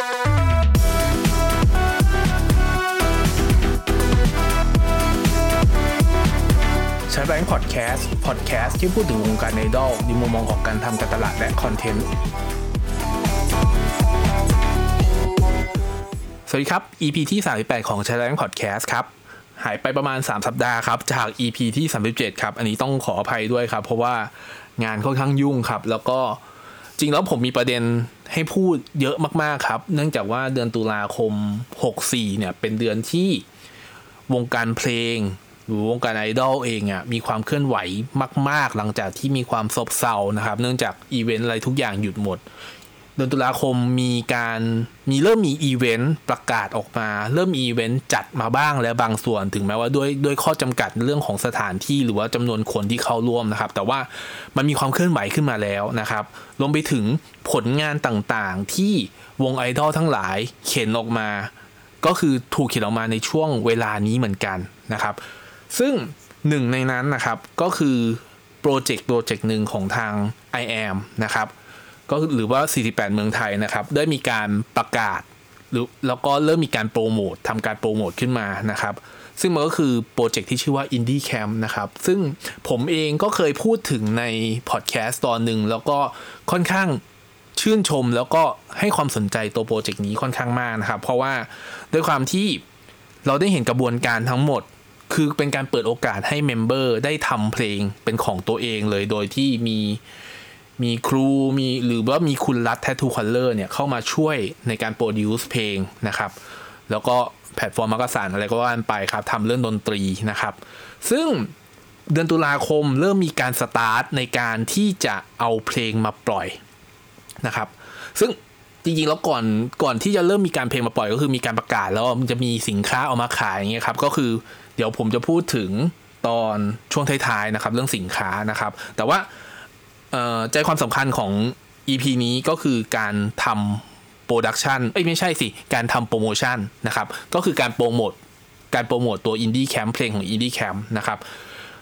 ใช้แบงค์พอดแคสต์พอดแคสต์ที่พูดถึงวงการไอดอลในมุมมองของการทำการตลาดและคอนเทนต์ สวัสดีครับ EP ที่ 38 ของ Challenge Podcast ครับ หายไปประมาณ 3 สัปดาห์ครับ จาก EP ที่ 37 ครับ อันนี้ต้องขออภัยด้วยครับ เพราะว่างานค่อนข้างยุ่งครับ แล้วก็ จริงแล้วผมมีประเด็นให้พูดเยอะมาก ๆ ครับ เนื่องจากว่าเดือนตุลาคม 64 เนี่ย เป็นเดือนที่วงการเพลง หรือวงการไอดอลเองอะมีความเคลื่อนไหวมาก ๆ หลังจากที่มีความซบเซานะครับ เนื่องจากอีเวนต์อะไรทุกอย่างหยุดหมด เดือนตุลาคมมีการมีเริ่มมีอีเวนต์ประกาศออกมา เริ่มมีอีเวนต์จัดมาบ้างแล้วบางส่วนถึงแม้ว่าด้วยด้วยข้อจำกัดเรื่องของสถานที่หรือว่าจำนวนคนที่เข้าร่วมนะครับ แต่ว่ามันมีความเคลื่อนไหวขึ้นมาแล้วนะครับรวมไปถึงผลงานต่างๆ ที่วงไอดอลทั้งหลายเข็นออกมา ก็คือถูกเข็นออกมาในช่วงเวลานี้เหมือนกันนะครับ ซึ่งหนึ่งในนั้นนะครับก็คือโปรเจกต์โปรเจกต์หนึ่งของทาง iAM นะครับ ก็หรือว่า 48 เมืองไทยนะครับ ได้มีการประกาศหรือแล้วก็เริ่มมีการโปรโมททำการโปรโมทขึ้นมานะครับ ซึ่งมันก็คือโปรเจกต์ที่ชื่อว่า Indie Camp นะครับ ซึ่งผมเองก็เคยพูดถึงในพอดแคสต์ตอนหนึ่ง แล้วก็ค่อนข้างชื่นชมแล้วก็ให้ความสนใจตัวโปรเจกต์นี้ค่อนข้างมากนะครับ เพราะว่าด้วยความที่เราได้เห็นกระบวนการทั้งหมด คือเป็นการเปิดโอกาสให้ member ได้ทำเพลงเป็นของตัวเองเลยโดยที่มี มีครูมีหรือว่ามีคุณรัฐ Tattoo Colour เนี่ยเข้ามาช่วยในการ produce เพลงนะครับ แล้วก็แพลตฟอร์มมักกะสันอะไรก็ว่ากันไปครับทำเรื่องดนตรีนะครับ ซึ่งเดือนตุลาคมเริ่มมีการสตาร์ทในการที่จะเอาเพลงมาปล่อยนะครับ ซึ่งจริงๆแล้วก่อนก่อนที่จะเริ่มมีการเพลงมาปล่อยก็คือมีการประกาศแล้วมันจะมีสินค้าออกมาขายอย่างเงี้ยครับก็คือเดี๋ยวผมจะพูดถึงตอนช่วงท้ายๆนะครับ เรื่องสินค้านะครับ แต่ว่า ใจความสำคัญของ EP นี้ก็คือการทำ production เอ้ยไม่ใช่สิ การทำโปรโมชั่นนะครับ ก็คือการโปรโมทการโปรโมทตัว Indie Camp เพลงของ Indie Camp นะครับ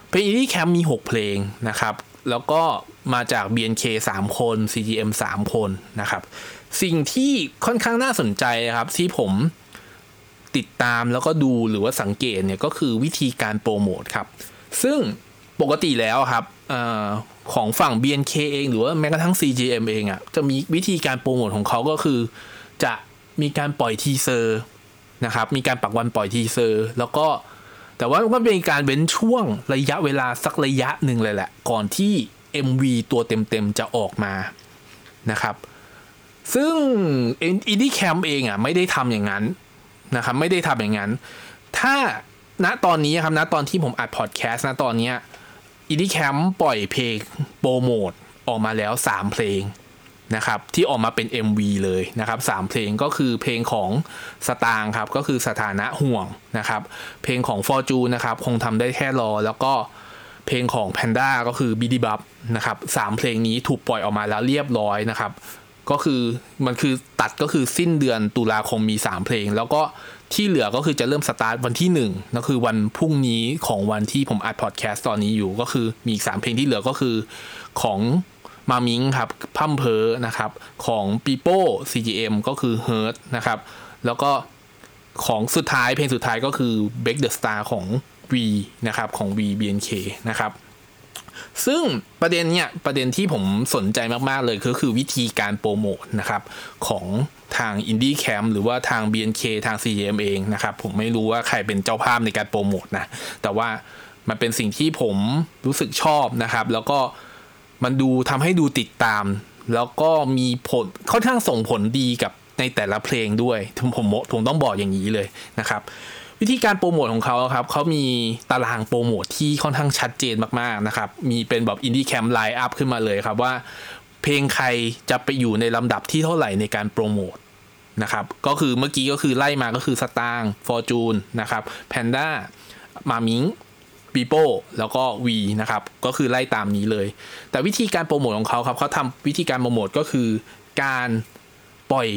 เพลง Indie Camp มี 6 เพลงนะครับ แล้วก็มาจาก BNK 3 คน CGM 3 คนนะครับ สิ่งที่ค่อนข้างน่าสนใจครับที่ผมติดตามแล้วก็ดูหรือว่าสังเกตเนี่ยก็คือวิธีการโปรโมทครับ ซึ่งปกติแล้วครับ ของฝั่ง BNK เองหรือว่าแม้กระทั่ง CGM เองอะ่ะจะมีวิธีการโปรโมทของเขาก็คือ จะมีการปล่อย teaser นะครับ มีการปักวันปล่อย teaser แล้วก็แต่ว่าก็เป็นการเว้นช่วงระยะเวลาสักระยะหนึ่งเลยแหละ ก่อนที่ MV ตัวเต็มๆ จะออกมานะครับ ซึ่ง Indie Camp เองอะไม่ได้ทำอย่างนั้นนะครับ ไม่ได้ทำอย่างนั้น ถ้าณตอนนี้ครับณตอนที่ผมอัดพอดแคสต์ณตอนนี้ Indie Camp ปล่อยเพลงโปรโมทออกมาแล้ว 3 เพลงนะครับที่ออกมาเป็น MV เลยนะครับ3เพลงก็คือเพลงของสตางค์ครับก็คือสถานะห่วงนะครับเพลงของ Fortune นะครับคงทำได้แค่รอ แล้วก็เพลงของ Panda ก็คือ b i d y b u b นะครับสามเพลงนี้ถูกปล่อยออกมาแล้วเรียบร้อยนะครับก็คือมันคือตัดก็คือสิ้นเดือนตุลาคมมี 3 เพลง แล้วก็ ที่เหลือก็คือจะเริ่มสตาร์ทวันที่1ก็คือวันพรุ่งนี้ของวันที่ผมอัดพอดแคสต์ตอนนี้อยู่ก็คือมีอีก3เพลงที่เหลือก็คือของมามิงครับพัมเพอนะครับของปีโป้ CGM ก็คือ h u r t นะครับแล้วก็ของสุดท้ายเพลงสุดท้ายก็คือ Break the Star ของ V นะครับของ V BNK นะครับซึ่งประเด็นเนี่ยประเด็นที่ผมสนใจมาก ๆ เลยก็คือวิธีการโปรโมทนะครับของ ทาง Indie Camp หรือว่าทาง BNK ทาง CGM เองนะครับ ผมไม่รู้ว่าใครเป็นเจ้าภาพในการโปรโมทนะ แต่ว่ามันเป็นสิ่งที่ผมรู้สึกชอบนะครับ แล้วก็มันดูทำให้ดูติดตาม แล้วก็มีผลค่อนข้างส่งผลดีกับในแต่ละเพลงด้วยผมผมผมต้องบอกอย่างนี้เลยนะครับ วิธีการโปรโมทของเขาครับเขามีตารางโปรโมทที่ค่อนข้างชัดเจนมากๆนะครับ มีเป็นแบบ Indie Camp lineup ขึ้นมาเลยครับว่าเพลงใครจะไปอยู่ในลำดับที่เท่าไหร่ในการโปรโมท นะครับ ก็คือเมื่อกี้ก็คือไล่มาก็คือสตางฟอร์จูนนะครับแพนด้ามามิงปีโป้แล้วก็วีนะครับ ก็คือไล่ตามนี้เลย แต่วิธีการโปรโมทของเขาครับเขาทำวิธีการโปรโมทก็คือการปล่อย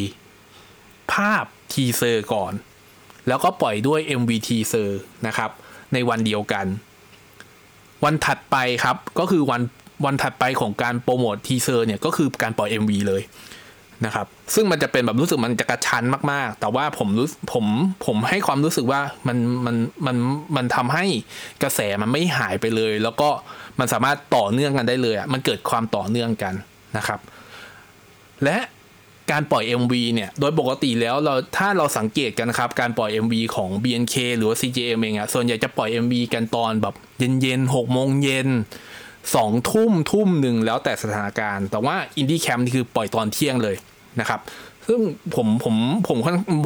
ภาพ teaser ก่อน แล้วก็ปล่อยด้วย MV ทีเซอร์นะครับ ในวันเดียวกัน วันถัดไปครับ ก็คือวันวันถัดไปของการโปรโมท teaser เนี่ย ก็คือการปล่อย MV เลย นะครับ ซึ่งมันจะเป็นแบบรู้สึกมันจะกระชั้นมาก ๆ แต่ว่าผมรู้ผมผมให้ความรู้สึกว่ามันมันมันมันทำให้กระแสมันไม่หายไปเลย แล้วก็มันสามารถต่อเนื่องกันได้เลยอะมันเกิดความต่อเนื่องกันนะครับ และการปล่อย MV เนี่ย โดยปกติแล้วเราถ้าเราสังเกตกันนะครับ การปล่อย MV ของ BNK หรือว่า CGM เองอะส่วนใหญ่จะปล่อย MV กันตอนแบบเย็นๆหกโมงเย็นสองทุ่มทุ่มหนึ่งแล้วแต่สถานการณ์ แต่ว่า Indie Camp นี่คือปล่อยตอนเที่ยงเลย นะครับ ซึ่งผมผมผม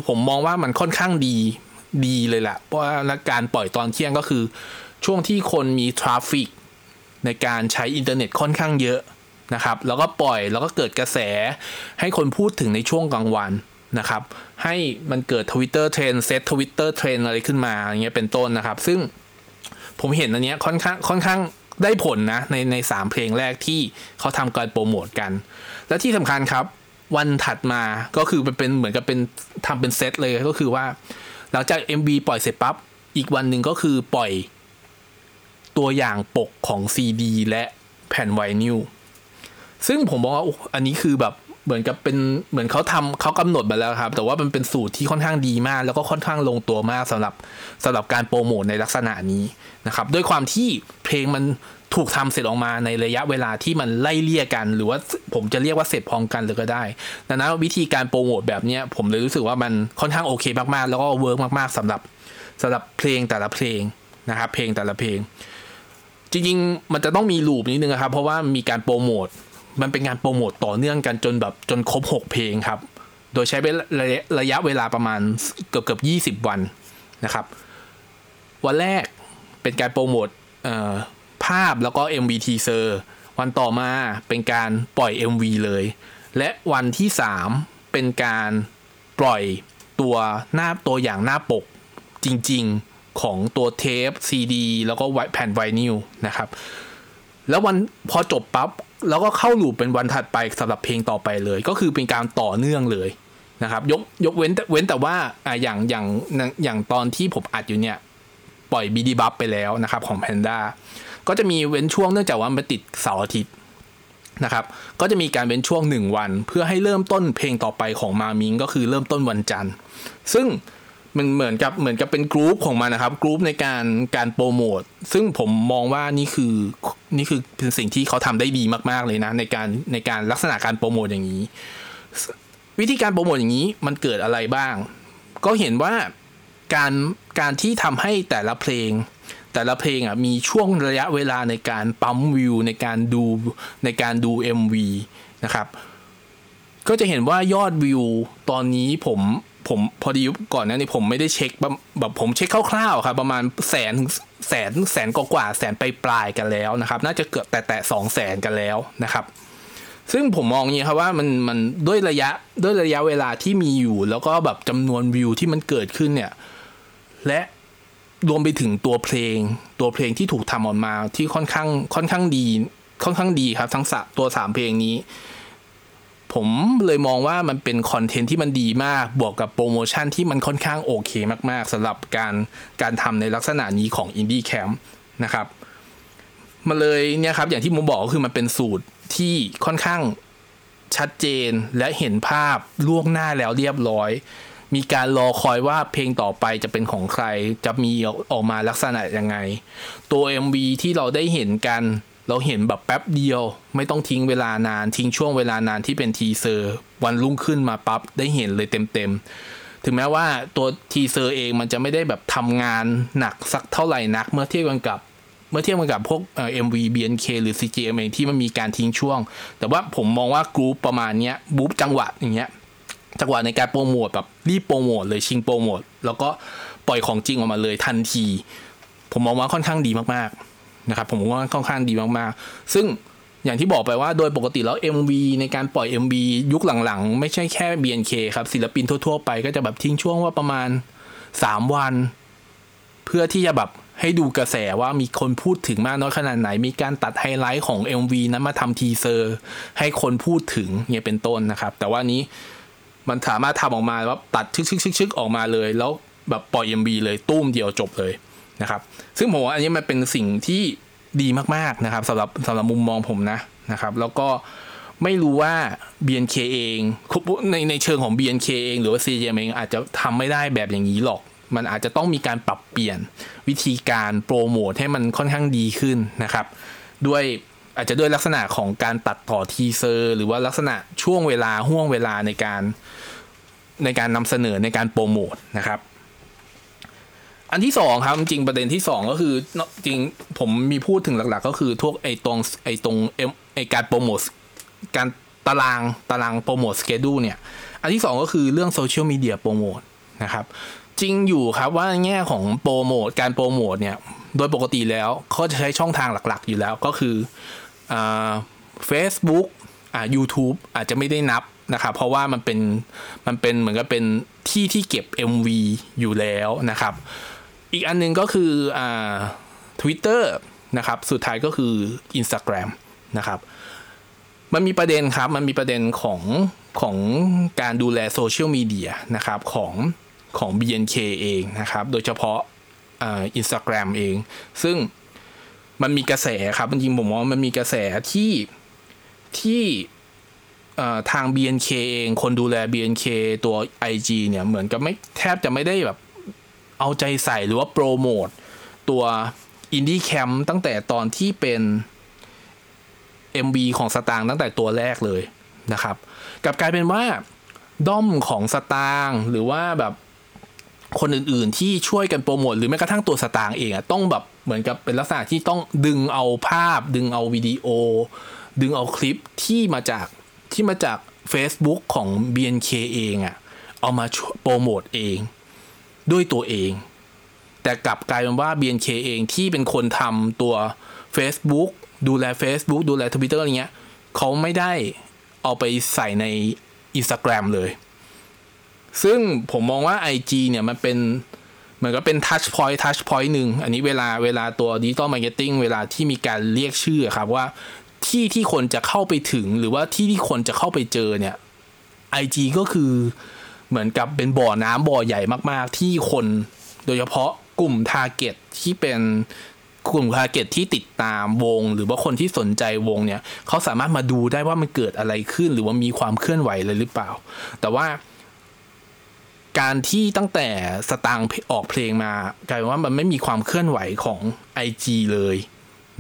ผมมองว่ามันค่อนข้างดีดีเลยแหละเพราะว่าการปล่อยตอนเที่ยงก็คือ ช่วงที่คนมี traffic ในการใช้อินเทอร์เน็ตค่อนข้างเยอะนะครับ แล้วก็ปล่อยแล้วก็เกิดกระแสให้คนพูดถึงในช่วงกลางวันนะครับ ให้มันเกิด Twitter trend set Twitter trend อะไรขึ้นมาอย่างเงี้ยเป็นต้นนะครับ ซึ่งผมเห็นอันเนี้ยค่อนข้างค่อนข้างได้ผลนะในในสามเพลงแรกที่เขาทำการโปรโมทกัน และที่สำคัญครับ วันถัดมาก็คือเป็นเหมือนกับเป็นทำเป็นเซตเลยก็คือว่า หลังจาก MV ปล่อยเสร็จปั๊บอีกวันหนึ่งก็คือปล่อยตัวอย่างปกของ CD และแผ่นไวนิลซึ่งผมมองว่าอันนี้คือแบบเหมือนกับเป็นเหมือนเขาทำเขากำหนดมาแล้วครับ แต่ว่ามันเป็นสูตรที่ค่อนข้างดีมาก แล้วก็ค่อนข้างลงตัวมากสำหรับสำหรับการโปรโมทในลักษณะนี้นะครับ ด้วยความที่เพลงมัน ถูกทำเสร็จออกมาในระยะเวลาที่มันไล่เลี่ยกัน หรือว่าผมจะเรียกว่าเสร็จพร้อมกันเลยก็ได้ดังนั้นวิธีการโปรโมทแบบนี้ผมเลยรู้สึกว่ามันค่อนข้างโอเคมากๆ แล้วก็เวิร์กมากๆสำหรับสำหรับเพลงแต่ละเพลงนะครับเพลงแต่ละเพลง จริงๆ มันจะต้องมีลูปนิดนึงครับ เพราะว่ามีการโปรโมทมันเป็นงานโปรโมตต่อเนื่องกันจนแบบจนครบ 6 เพลงครับ โดยใช้เป็นระยะเวลาประมาณเกือบเกือบยีวันนะครับ วันแรกเป็นการโปรโมท ภาพแล้วก็ MV teaser วันต่อมาเป็นการปล่อย MV เลย และวันที่ 3 เป็นการปล่อยตัวหน้าตัวอย่างหน้าปกจริงๆของตัวเทป CD แล้วก็แผ่นไวนิลนะครับ แล้ววันพอจบปับ๊บแล้วก็เข้าลูปเป็นวันถัดไปสำหรับเพลงต่อไปเลย ก็คือเป็นการต่อเนื่องเลยนะครับ ยกยกเว้นเว้นแต่ว่าอ่าอย่างอย่างอย่างตอนที่ผมอัดอยู่เนี่ย ปล่อยบีดีบัฟไปแล้วนะครับของแพนด้า ก็จะมีเว้นช่วงเนื่องจากว่ามันติดเสาร์อาทิตย์นะครับ ก็จะมีการเว้นช่วงหนึ่งวัน เพื่อให้เริ่มต้นเพลงต่อไปของมามิงก็คือเริ่มต้นวันจันทร์ ซึ่งมันเหมือนกับเหมือนกับเป็นกรุ๊ปของมันนะครับกรุ๊ปในการการโปรโมทซึ่งผมมองว่านี่คือนี่คือเป็นสิ่งที่เขาทำได้ดีมากๆเลยนะ ในการในการลักษณะการโปรโมทอย่างนี้ วิธีการโปรโมทอย่างนี้มันเกิดอะไรบ้าง ก็เห็นว่าการการที่ทำให้แต่ละเพลง แต่ละเพลงอะมีช่วงระยะเวลาในการปั๊มวิวในการดูในการดู MV นะครับก็จะเห็นว่ายอดวิวตอนนี้ผมผมพอดีก่อนนั้นนี่ผมไม่ได้เช็คแบบผมเช็คคร่าวๆครับประมาณแสนแสนแสนกว่าแสนไปปลายกันแล้วนะครับ น่าจะเกือบแต่แต่สองแสนกันแล้วนะครับ ซึ่งผมมองอย่างนี้ครับว่ามันมันด้วยระยะด้วยระยะเวลาที่มีอยู่ แล้วก็แบบจำนวนวิวที่มันเกิดขึ้นเนี่ย และ รวมไปถึงตัวเพลง ตัวเพลงที่ถูกทำออกมาที่ค่อนข้างค่อนข้างดี ค่อนข้างดีครับ ทั้งสตัวสามเพลงนี้ ผมเลยมองว่ามันเป็นคอนเทนต์ที่มันดีมาก บวกกับโปรโมชั่นที่มันค่อนข้างโอเคมาก ๆสำหรับการการทำในลักษณะนี้ของ Indy Camp นะครับมาเลยเนี่ยครับอย่างที่ผมบอกก็คือมันเป็นสูตรที่ค่อนข้างชัดเจนและเห็นภาพล่วงหน้าแล้วเรียบร้อย มีการรอคอยว่าเพลงต่อไปจะเป็นของใคร จะมีออกมาลักษณะยังไง ตัว MV ที่เราได้เห็นกัน เราเห็นแบบแป๊บเดียว ไม่ต้องทิ้งเวลานานทิ้งช่วงเวลานานที่เป็น teaser วันรุ่งขึ้นมาปั๊บได้เห็นเลยเต็มๆ ถึงแม้ว่าตัว teaser เองมันจะไม่ได้แบบทำงานหนักสักเท่าไหร่นักเมื่อเทียบกันกับเมื่อเทียบกันกับพวก MV BNK หรือ CGM เองที่มันมีการทิ้งช่วง แต่ว่าผมมองว่ากรุ๊ปประมาณเนี้ยบุ๊บจังหวะอย่างเงี้ย จังหวะในการโปรโมทแบบรีบโปรโมทเลยชิงโปรโมทแล้วก็ปล่อยของจริงออกมาเลยทันที ผมมองว่าค่อนข้างดีมากๆนะครับ ผมว่าค่อนข้างดีมากๆ ซึ่งอย่างที่บอกไปว่าโดยปกติแล้ว MV ในการปล่อย MV ยุคหลังๆ ไม่ใช่แค่ BNK ครับศิลปินทั่วๆ ไปก็จะแบบทิ้งช่วงว่าประมาณ 3 วัน เพื่อที่จะแบบให้ดูกระแสว่ามีคนพูดถึงมากน้อยขนาดไหน มีการตัดไฮไลท์ของ MV นั้นมาทำ teaser ให้คนพูดถึงเนี่ยเป็นต้นนะครับ แต่ว่านี้ มันสามารถทำออกมาว่าตัดชึกๆๆออกมาเลย แล้วแบบปล่อย MV เลยตุ้มเดียวจบเลยนะครับ ซึ่งผมว่าอันนี้มันเป็นสิ่งที่ดีมากๆนะครับสำหรับสำหรับมุมมองผมนะนะครับ แล้วก็ไม่รู้ว่า BNK เองในในเชิงของ BNK เองหรือว่า CGM เองอาจจะทำไม่ได้แบบอย่างนี้หรอก มันอาจจะต้องมีการปรับเปลี่ยนวิธีการโปรโมทให้มันค่อนข้างดีขึ้นนะครับ ด้วย อาจจะด้วยลักษณะของการตัดต่อทีเซอร์ หรือว่าลักษณะช่วงเวลาห่วงเวลาในการในการนำเสนอในการโปรโมทนะครับ อันที่สองครับจริงประเด็นที่สองก็คือจริงผมมีพูดถึงหลักๆ ก็คือทุกไอตรงไอตรงเอ็มไอการโปรโมทการตารางตารางโปรโมทสเกดูเนี่ย อันที่สองก็คือเรื่องโซเชียลมีเดียโปรโมทนะครับจริงอยู่ครับว่าแง่ของโปรโมทการโปรโมทเนี่ย โดยปกติแล้วเขาจะใช้ช่องทางหลักๆ อยู่แล้วก็คือ อ่า Facebook อ่า YouTube อาจจะไม่ได้นับนะครับเพราะว่ามันเป็นมันเป็นเหมือนกับเป็นที่ที่เก็บ MV อยู่แล้วนะครับ อีกอันนึงก็คืออ่า Twitter นะครับ สุดท้ายก็คือ Instagram นะครับ มันมีประเด็นครับ มันมีประเด็นของของการดูแลโซเชียลมีเดียนะครับของของ BNK เองนะครับ โดยเฉพาะอ่าอินสตาแกรมเอง ซึ่ง มันมีกระแสครับจริงๆผมว่ามันมีกระแสที่ที่ทาง BNK เองคนดูแล BNK ตัว IG เนี่ยเหมือนกับไม่แทบจะไม่ได้แบบเอาใจใส่หรือว่าโปรโมทตัว Indie Camp ตั้งแต่ตอนที่เป็น MB ของสตางตั้งแต่ตัวแรกเลยนะครับ กับกลายเป็นว่าด้อมของสตางหรือว่าแบบ คนอื่นๆ ที่ช่วยกันโปรโมทหรือแม้กระทั่งตัวสตางค์เองอะต้องแบบเหมือนกับเป็นลักษณะที่ต้องดึงเอาภาพ ดึงเอาวิดีโอ ดึงเอาคลิปที่มาจากที่มาจาก Facebook ของ BNK เองอะเอามาโปรโมทเองด้วยตัวเอง แต่กลับกลายเป็นว่า BNK เองที่เป็นคนทำตัว Facebook ดูแล Facebook ดูแล Twitter อะไรเงี้ยเขาไม่ได้เอาไปใส่ใน Instagram เลย ซึ่งผมมองว่า IG เนี่ยมันเป็นเหมือนกับเป็น touch point touch point หนึ่งอันนี้เวลาเวลาตัว digital marketing เวลาที่มีการเรียกชื่อครับว่าที่ที่คนจะเข้าไปถึงหรือว่าที่ที่คนจะเข้าไปเจอเนี่ย IG ก็คือเหมือนกับเป็นบ่อน้ำบ่อใหญ่มาก ๆ ที่คนโดยเฉพาะกลุ่ม Target ที่เป็นกลุ่ม Target ที่ติดตามวง หรือว่าคนที่สนใจวงเนี่ยเขาสามารถมาดูได้ว่ามันเกิดอะไรขึ้น หรือว่ามีความเคลื่อนไหวเลยหรือเปล่า แต่ว่า การที่ตั้งแต่สตางค์ออกเพลงมากลายเป็นว่ามันไม่มีความเคลื่อนไหวของ IG เลย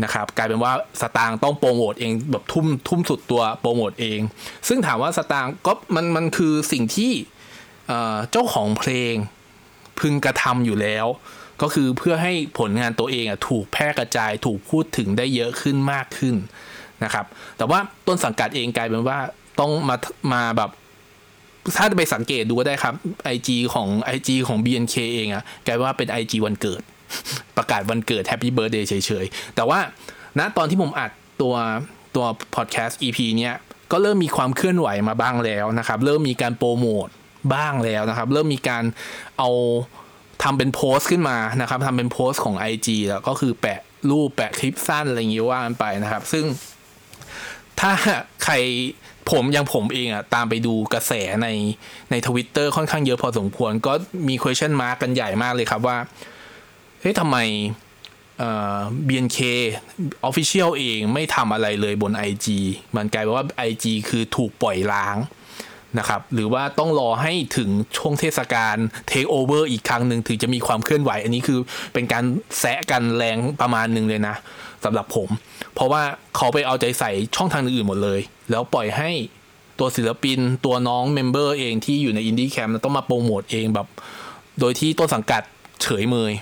นะครับกลายเป็นว่าสตางค์ต้องโปรโมทเองแบบทุ่มทุ่มสุดตัวโปรโมทเอง ซึ่งถามว่าสตางค์ก็มันมันคือสิ่งที่เจ้าของเพลงพึงกระทำอยู่แล้ว ก็คือเพื่อให้ผลงานตัวเองอะถูกแพร่กระจายถูกพูดถึงได้เยอะขึ้นมากขึ้นนะครับ แต่ว่าต้นสังกัดเองกลายเป็นว่าต้องมามาแบบ ถ้าไปสังเกตดูก็ได้ครับ IG ของ IG ของ BNK เองอะกลายว่าเป็น IG วันเกิด ประกาศวันเกิด Happy Birthday เฉยๆ แต่ว่าณตอนที่ผมอัดตัวตัวพอดแคสต์ EP เนี้ยก็เริ่มมีความเคลื่อนไหวมาบ้างแล้วนะครับ เริ่มมีการโปรโมทบ้างแล้วนะครับ เริ่มมีการเอาทำเป็นโพสต์ขึ้นมานะครับทำเป็นโพสต์ของ IG แล้วก็คือแปะรูปแปะคลิปสั้นอะไรอย่างงี้ว่ากันไปนะครับ ซึ่ง ถ้าใครผมยังผมเองอะตามไปดูกระแสในในทวิตเตอร์ค่อนข้างเยอะพอสมควร ก็มี question mark กันใหญ่มากเลยครับว่า เฮ้ยทำไมเอ่อ BNK Official เองไม่ทำอะไรเลยบน IG มันกลายเป็นว่า IG คือถูกปล่อยล้างนะครับ หรือว่าต้องรอให้ถึงช่วงเทศกาล Take Over อีกครั้งหนึ่งถึงจะมีความเคลื่อนไหว อันนี้คือเป็นการแซะกันแรงประมาณหนึ่งเลยนะสำหรับผม เพราะว่าเขาไปเอาใจใส่ช่องทางอื่นหมดเลย แล้วปล่อยให้ตัวศิลปินตัวน้อง member เองที่อยู่ใน Indy Camp ต้องมาโปรโมทเองแบบ โดยที่ต้นสังกัดเฉยเมย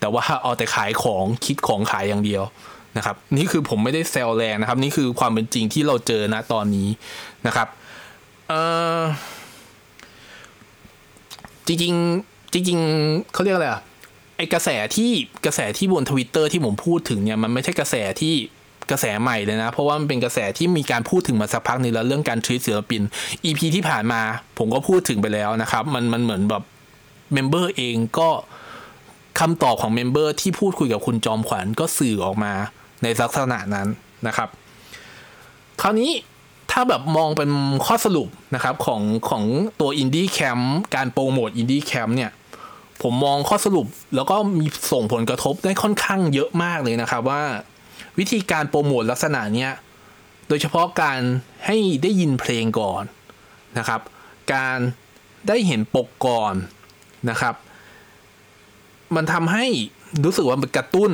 แต่ว่าเอาแต่ขายของคิดของขายอย่างเดียวนะครับ นี่คือผมไม่ได้แซวแรงนะครับ นี่คือความเป็นจริงที่เราเจอนะตอนนี้นะครับเออจริงๆจริงๆเขาเรียกอะไรอะไอกระแสที่กระแสที่บนทวิตเตอร์ที่ผมพูดถึงเนี่ยมันไม่ใช่กระแสที่ กระแสใหม่เลยนะ เพราะว่ามันเป็นกระแสที่มีการพูดถึงมาสักพักนึงแล้วเรื่องการ treat ศิลปิน EP ที่ผ่านมา ผมก็พูดถึงไปแล้วนะครับ มันมันเหมือนแบบ member เองก็คำตอบของ member ที่พูดคุยกับคุณจอมขวัญก็สื่อออกมาในลักษณะนั้นนะครับ คราวนี้ถ้าแบบมองเป็นข้อสรุปนะครับของของตัว Indy Camp การโปรโมท Indy Camp เนี่ยผมมองข้อสรุปแล้วก็มีส่งผลกระทบได้ค่อนข้างเยอะมากเลยนะครับว่า วิธีการโปรโมทลักษณะเนี้ยโดยเฉพาะการให้ได้ยินเพลงก่อนนะครับ การได้เห็นปกก่อนนะครับ มันทำให้รู้สึกว่ามันกระตุ้น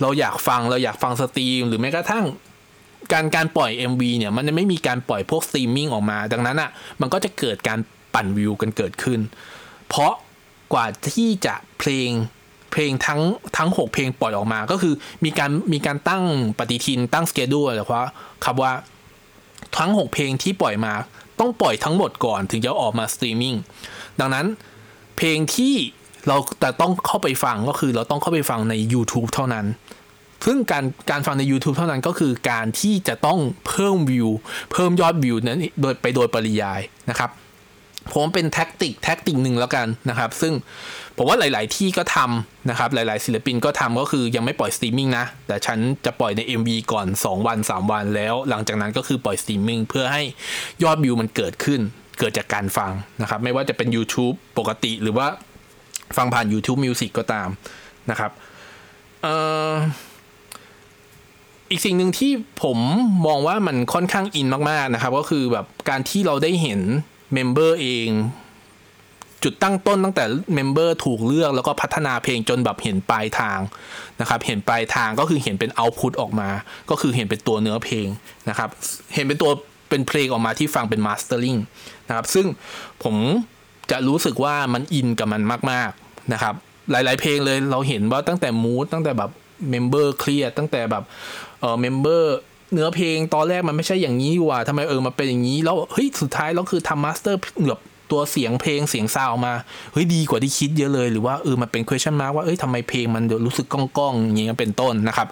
เราอยากฟังเราอยากฟัง stream หรือแม้กระทั่งการการปล่อย MV เนี่ยมันจะไม่มีการปล่อยพวกสตรีมมิ่งออกมา ดังนั้นอะ่ะมันก็จะเกิดการปั่นวิวกันเกิดขึ้น เพราะกว่าที่จะเพลง เพลงทั้งทั้ง 6 เพลงปล่อยออกมา ก็คือมีการมีการตั้งปฏิทินตั้ง schedule อะไรเพราครับว่าทั้ง 6 เพลงที่ปล่อยมาต้องปล่อยทั้งหมดก่อนถึงจะออกมาสตรีมมิ่งดังนั้นเพลงที่เราแต่ต้องเข้าไปฟังก็คือเราต้องเข้าไปฟังใน YouTube เท่านั้น ซึ่งการการฟังใน YouTube เท่านั้นก็คือการที่จะต้องเพิ่มวิว เพิ่มยอดวิวนั้นโดยไปโดยปริยายนะครับ ผมเป็น tactic tactic หนึ่งแล้วกันนะครับ ซึ่งผมว่าหลาย ๆ ที่ก็ทำนะครับ หลาย ๆ ศิลปินก็ทำก็คือยังไม่ปล่อยสตรีมมิ่งนะ แต่ฉันจะปล่อยใน MV ก่อน 2 วัน 3 วันแล้ว หลังจากนั้นก็คือปล่อยสตรีมมิ่งเพื่อให้ยอดวิวมันเกิดขึ้น เกิดจากการฟังนะครับ ไม่ว่าจะเป็น YouTube ปกติหรือว่าฟังผ่าน YouTube Music ก็ตามนะครับอออีกสิ่งหนึ่งที่ผมมองว่ามันค่อนข้างอินมาก ๆ นะครับ ก็คือแบบการที่เราได้เห็น member เอง จุดตั้งต้นตั้งแต่ member ถูกเลือกแล้วก็พัฒนาเพลงจนแบบเห็นปลายทางนะครับ เห็นปลายทางก็คือเห็นเป็น output ออกมา ก็คือเห็นเป็นตัวเนื้อเพลงนะครับ เห็นเป็นตัวเป็นเพลงออกมาที่ฟังเป็น mastering นะครับ ซึ่งผมจะรู้สึกว่ามันอินกับมันมาก ๆนะครับ หลาย ๆ เพลงเลยเราเห็นว่าตั้งแต่ mood ตั้งแต่แบบ member เครียดตั้งแต่แบบเออ member เนื้อเพลงตอนแรกมันไม่ใช่อย่างนี้ว่ะทำไมเออมาเป็นอย่างนี้ แล้วเฮ้ยสุดท้ายแล้วคือทำ master แบบตัวเสียงเพลงเสียงซาวมาเฮ้ยดีกว่าที่คิดเยอะเลย หรือว่าเออมันเป็น question mark ว่าเอ้ยทำไมเพลงมันรู้สึกก้องๆอย่างเงี้ยเป็นต้นนะครับ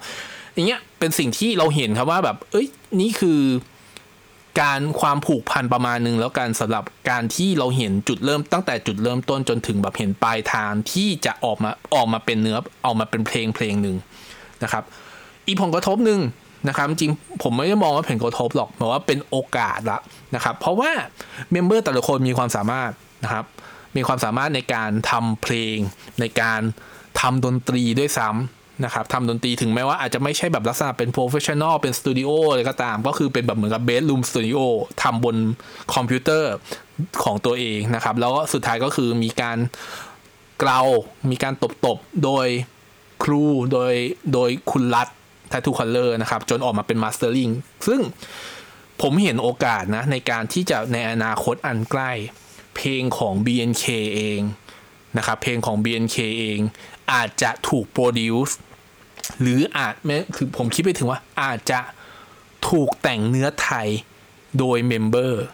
อย่างเงี้ยเป็นสิ่งที่เราเห็นครับว่าแบบ เอ้ยนี่คือการความผูกพันประมาณหนึ่งแล้วกันสำหรับการที่เราเห็นจุดเริ่มตั้งแต่จุดเริ่มต้นจนถึงแบบเห็นปลายทางที่จะออกมาออกมาเป็นเนื้อออกมาเป็นเพลงเพลงหนึ่งนะครับ อีผลกระทบหนึ่ง นะครับจริงผมไม่ได้มองว่าผลกระทบหรอกแต่ว่าเป็นโอกาสละนะครับ เพราะว่า member แต่ละคนมีความสามารถนะครับ มีความสามารถในการทำเพลง ในการทำดนตรีด้วยซ้ำนะครับทำดนตรีถึงแม้ว่าอาจจะไม่ใช่แบบลักษณะเป็น professional เป็นสตูดิโออะไรก็ตาม ก็คือเป็นแบบเหมือนกับ bedroom studio ทำบนคอมพิวเตอร์ของตัวเองนะครับ แล้วสุดท้ายก็คือมีการเกลา มีการตบๆ โดยครูโดยโดยคุณรัฐ ท t ทูคัลเลอร์นะครับ จนออกมาเป็น mastering ซึ่งผมเห็นโอกาสนะในการที่จะในอนาคตอันใกล้ เพลงของ BNK เองนะครับ เพลงของ BNK เอง อาจจะถูก produce หรืออาจแม้คือผมคิดไปถึงว่าอาจจะถูกแต่งเนื้อไทยโดย member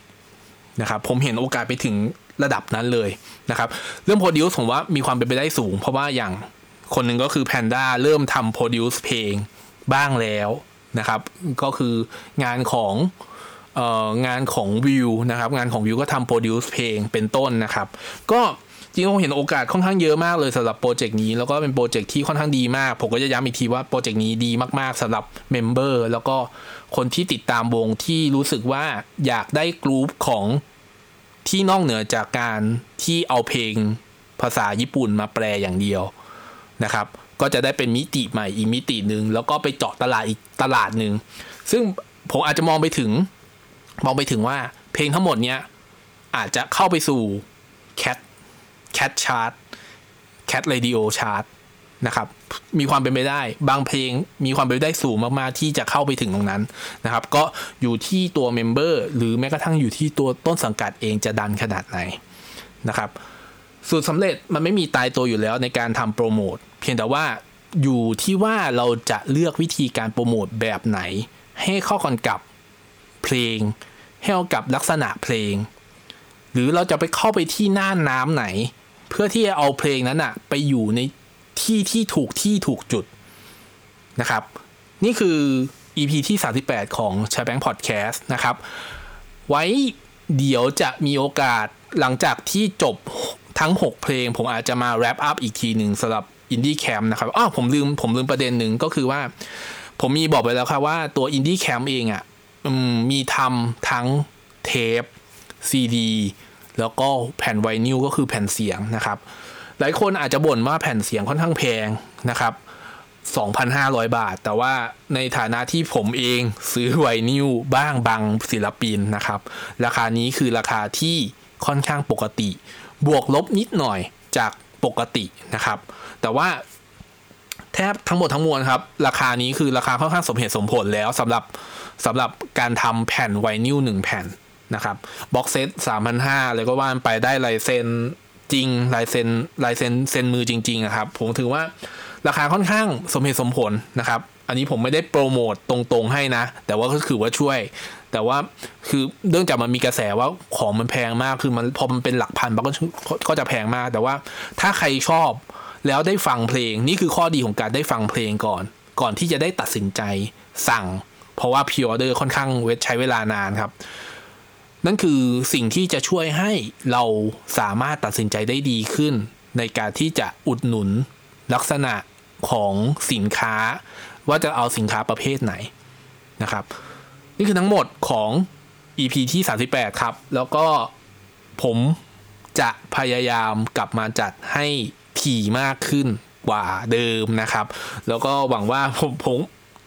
นะครับผมเห็นโอกาสไปถึงระดับนั้นเลยนะครับ เรื่อง produce ผมว่ามีความเป็นไปได้สูง เพราะว่าอย่างคนหนึ่งก็คือแพนด้าเริ่มทำ produce เพลง บ้างแล้วนะครับ ก็คืองานของอองานของวิวนะครับ งานของวิวก็ทำ produce เพลงเป็นต้นนะครับ ก็จริงผมเห็นโอกาสค่อนข้างเยอะมากเลยสำหรับโปรเจกต์นี้ แล้วก็เป็นโปรเจกต์ที่ค่อนข้างดีมาก ผมก็จะย้ำอีกทีว่าโปรเจกต์นี้ดีมากๆสำหรับ member แล้วก็คนที่ติดตามวงที่รู้สึกว่าอยากได้กรุ๊ปของที่นอกเหนือจากการที่เอาเพลงภาษาญี่ปุ่นมาแปลอย่างเดียวนะครับ ก็จะได้เป็นมิติใหม่อีกมิติหนึ่งแล้วก็ไปเจาะตลาดอีกตลาดหนึ่งซึ่งผมอาจจะมองไปถึง มองไปถึงว่าเพลงทั้งหมดเนี้ยอาจจะเข้าไปสู่ Cat Cat Chart Cat Radio Chart นะครับ มีความเป็นไปได้ บางเพลงมีความเป็นไปได้สูงมากๆ ที่จะเข้าไปถึงตรงนั้นนะครับ ก็อยู่ที่ตัว member หรือแม้กระทั่งอยู่ที่ตัวต้นสังกัดเองจะดันขนาดไหนนะครับ สูตรสำเร็จมันไม่มีตายตัวอยู่แล้วในการทำโปรโมท เพียงแต่ว่าอยู่ที่ว่าเราจะเลือกวิธีการโปรโมทแบบไหน ให้เข้ากันกับเพลง ให้เข้ากับลักษณะเพลง หรือเราจะไปเข้าไปที่หน้าน้ำไหน เพื่อที่จะเอาเพลงนั้นอะไปอยู่ในที่ที่ถูกที่ถูกจุดนะครับ นี่คือ EP ที่ 38 ของ c h a b a n k Podcast นะครับ ไว้เดี๋ยวจะมีโอกาสหลังจากที่จบทั้ง 6 เพลง ผมอาจจะมา wrap up อีกทีหนึ่งสำหรับ Indy Camp นะครับอ้าวผมลืมผมลืมประเด็นหนึ่งก็คือว่า ผมมีบอกไปแล้วครับว่าตัว Indy Camp เองอะ่ะมีทำทั้งเทปซีดีแล้วก็แผ่นไวนิลก็คือแผ่นเสียงนะครับ หลายคนอาจจะบ่นว่าแผ่นเสียงค่อนข้างแพงนะครับ 2,500 บาท แต่ว่าในฐานะที่ผมเองซื้อไวนิวบ้างบางศิลปินนะครับ ราคานี้คือราคาที่ค่อนข้างปกติ บวกลบนิดหน่อยจากปกตินะครับ แต่ว่าแทบทั้งหมดทั้งมวลครับ ราคานี้คือราคาค่อนข้างสมเหตุสมผลแล้วสำหรับสำหรับการทำแผ่นไวนิลหนึ่งแผ่นนะครับบ็อกเซตสามพันห้าเลยก็ว่าไปได้ลายเซ็นจริงลายเซ็นลายเซ็นเซ็นมือจริงๆอะครับ ผมถือว่าราคาค่อนข้างสมเหตุสมผลนะครับ อันนี้ผมไม่ได้โปรโมตตรงๆให้นะ แต่ว่าก็คือว่าช่วย แต่ว่าคือเนื่องจากมันมีกระแสว่าของมันแพงมากคือมันพอมันเป็นหลักพันมันก็ก็จะแพงมาก แต่ว่าถ้าใครชอบ แล้วได้ฟังเพลงนี่คือข้อดีของการได้ฟังเพลงก่อน ก่อนที่จะได้ตัดสินใจสั่ง เพราะว่าพิออเดอร์ค่อนข้างเวทใช้เวลานานครับ นั่นคือสิ่งที่จะช่วยให้เราสามารถตัดสินใจได้ดีขึ้น ในการที่จะอุดหนุนลักษณะของสินค้า ว่าจะเอาสินค้าประเภทไหนนะครับ นี่คือทั้งหมดของ EP ที่ 38 ครับ แล้วก็ผมจะพยายามกลับมาจัดให้ ถี่มากขึ้นกว่าเดิมนะครับ แล้วก็หวังว่าผมผม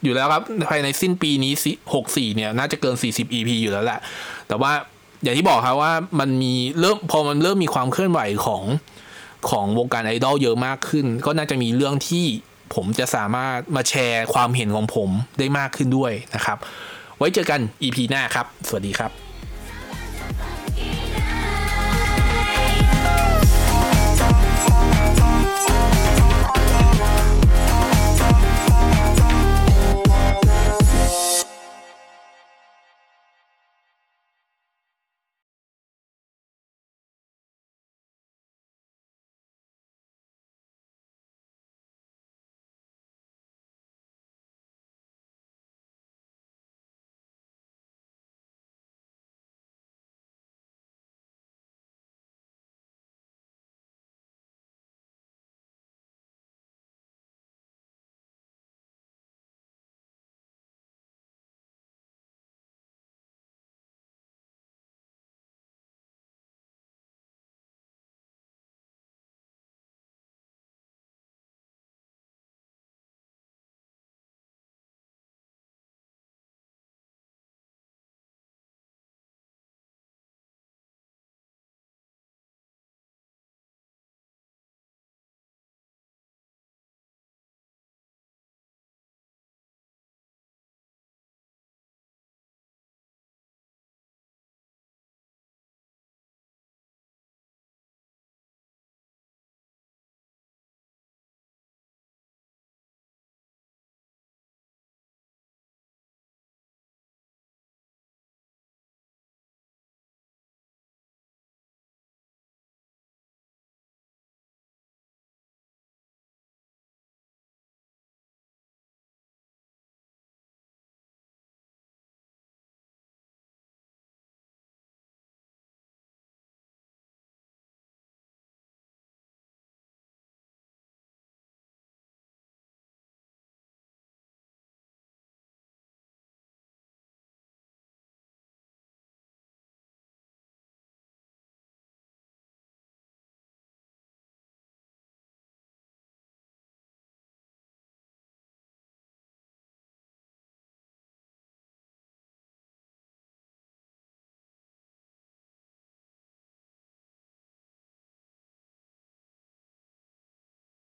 อยู่แล้วครับ ภายในสิ้นปีนี้64 เนี่ย น่าจะเกิน 40 EP อยู่แล้วแหละ แต่ว่าอย่างที่บอกครับว่ามันมีเริ่มพอมันเริ่มมีความเคลื่อนไหวของของวงการไอดอลเยอะมากขึ้น ก็น่าจะมีเรื่องที่ผมจะสามารถมาแชร์ความเห็นของผมได้มากขึ้นด้วยนะครับ ไว้เจอกัน EP หน้าครับ สวัสดีครับ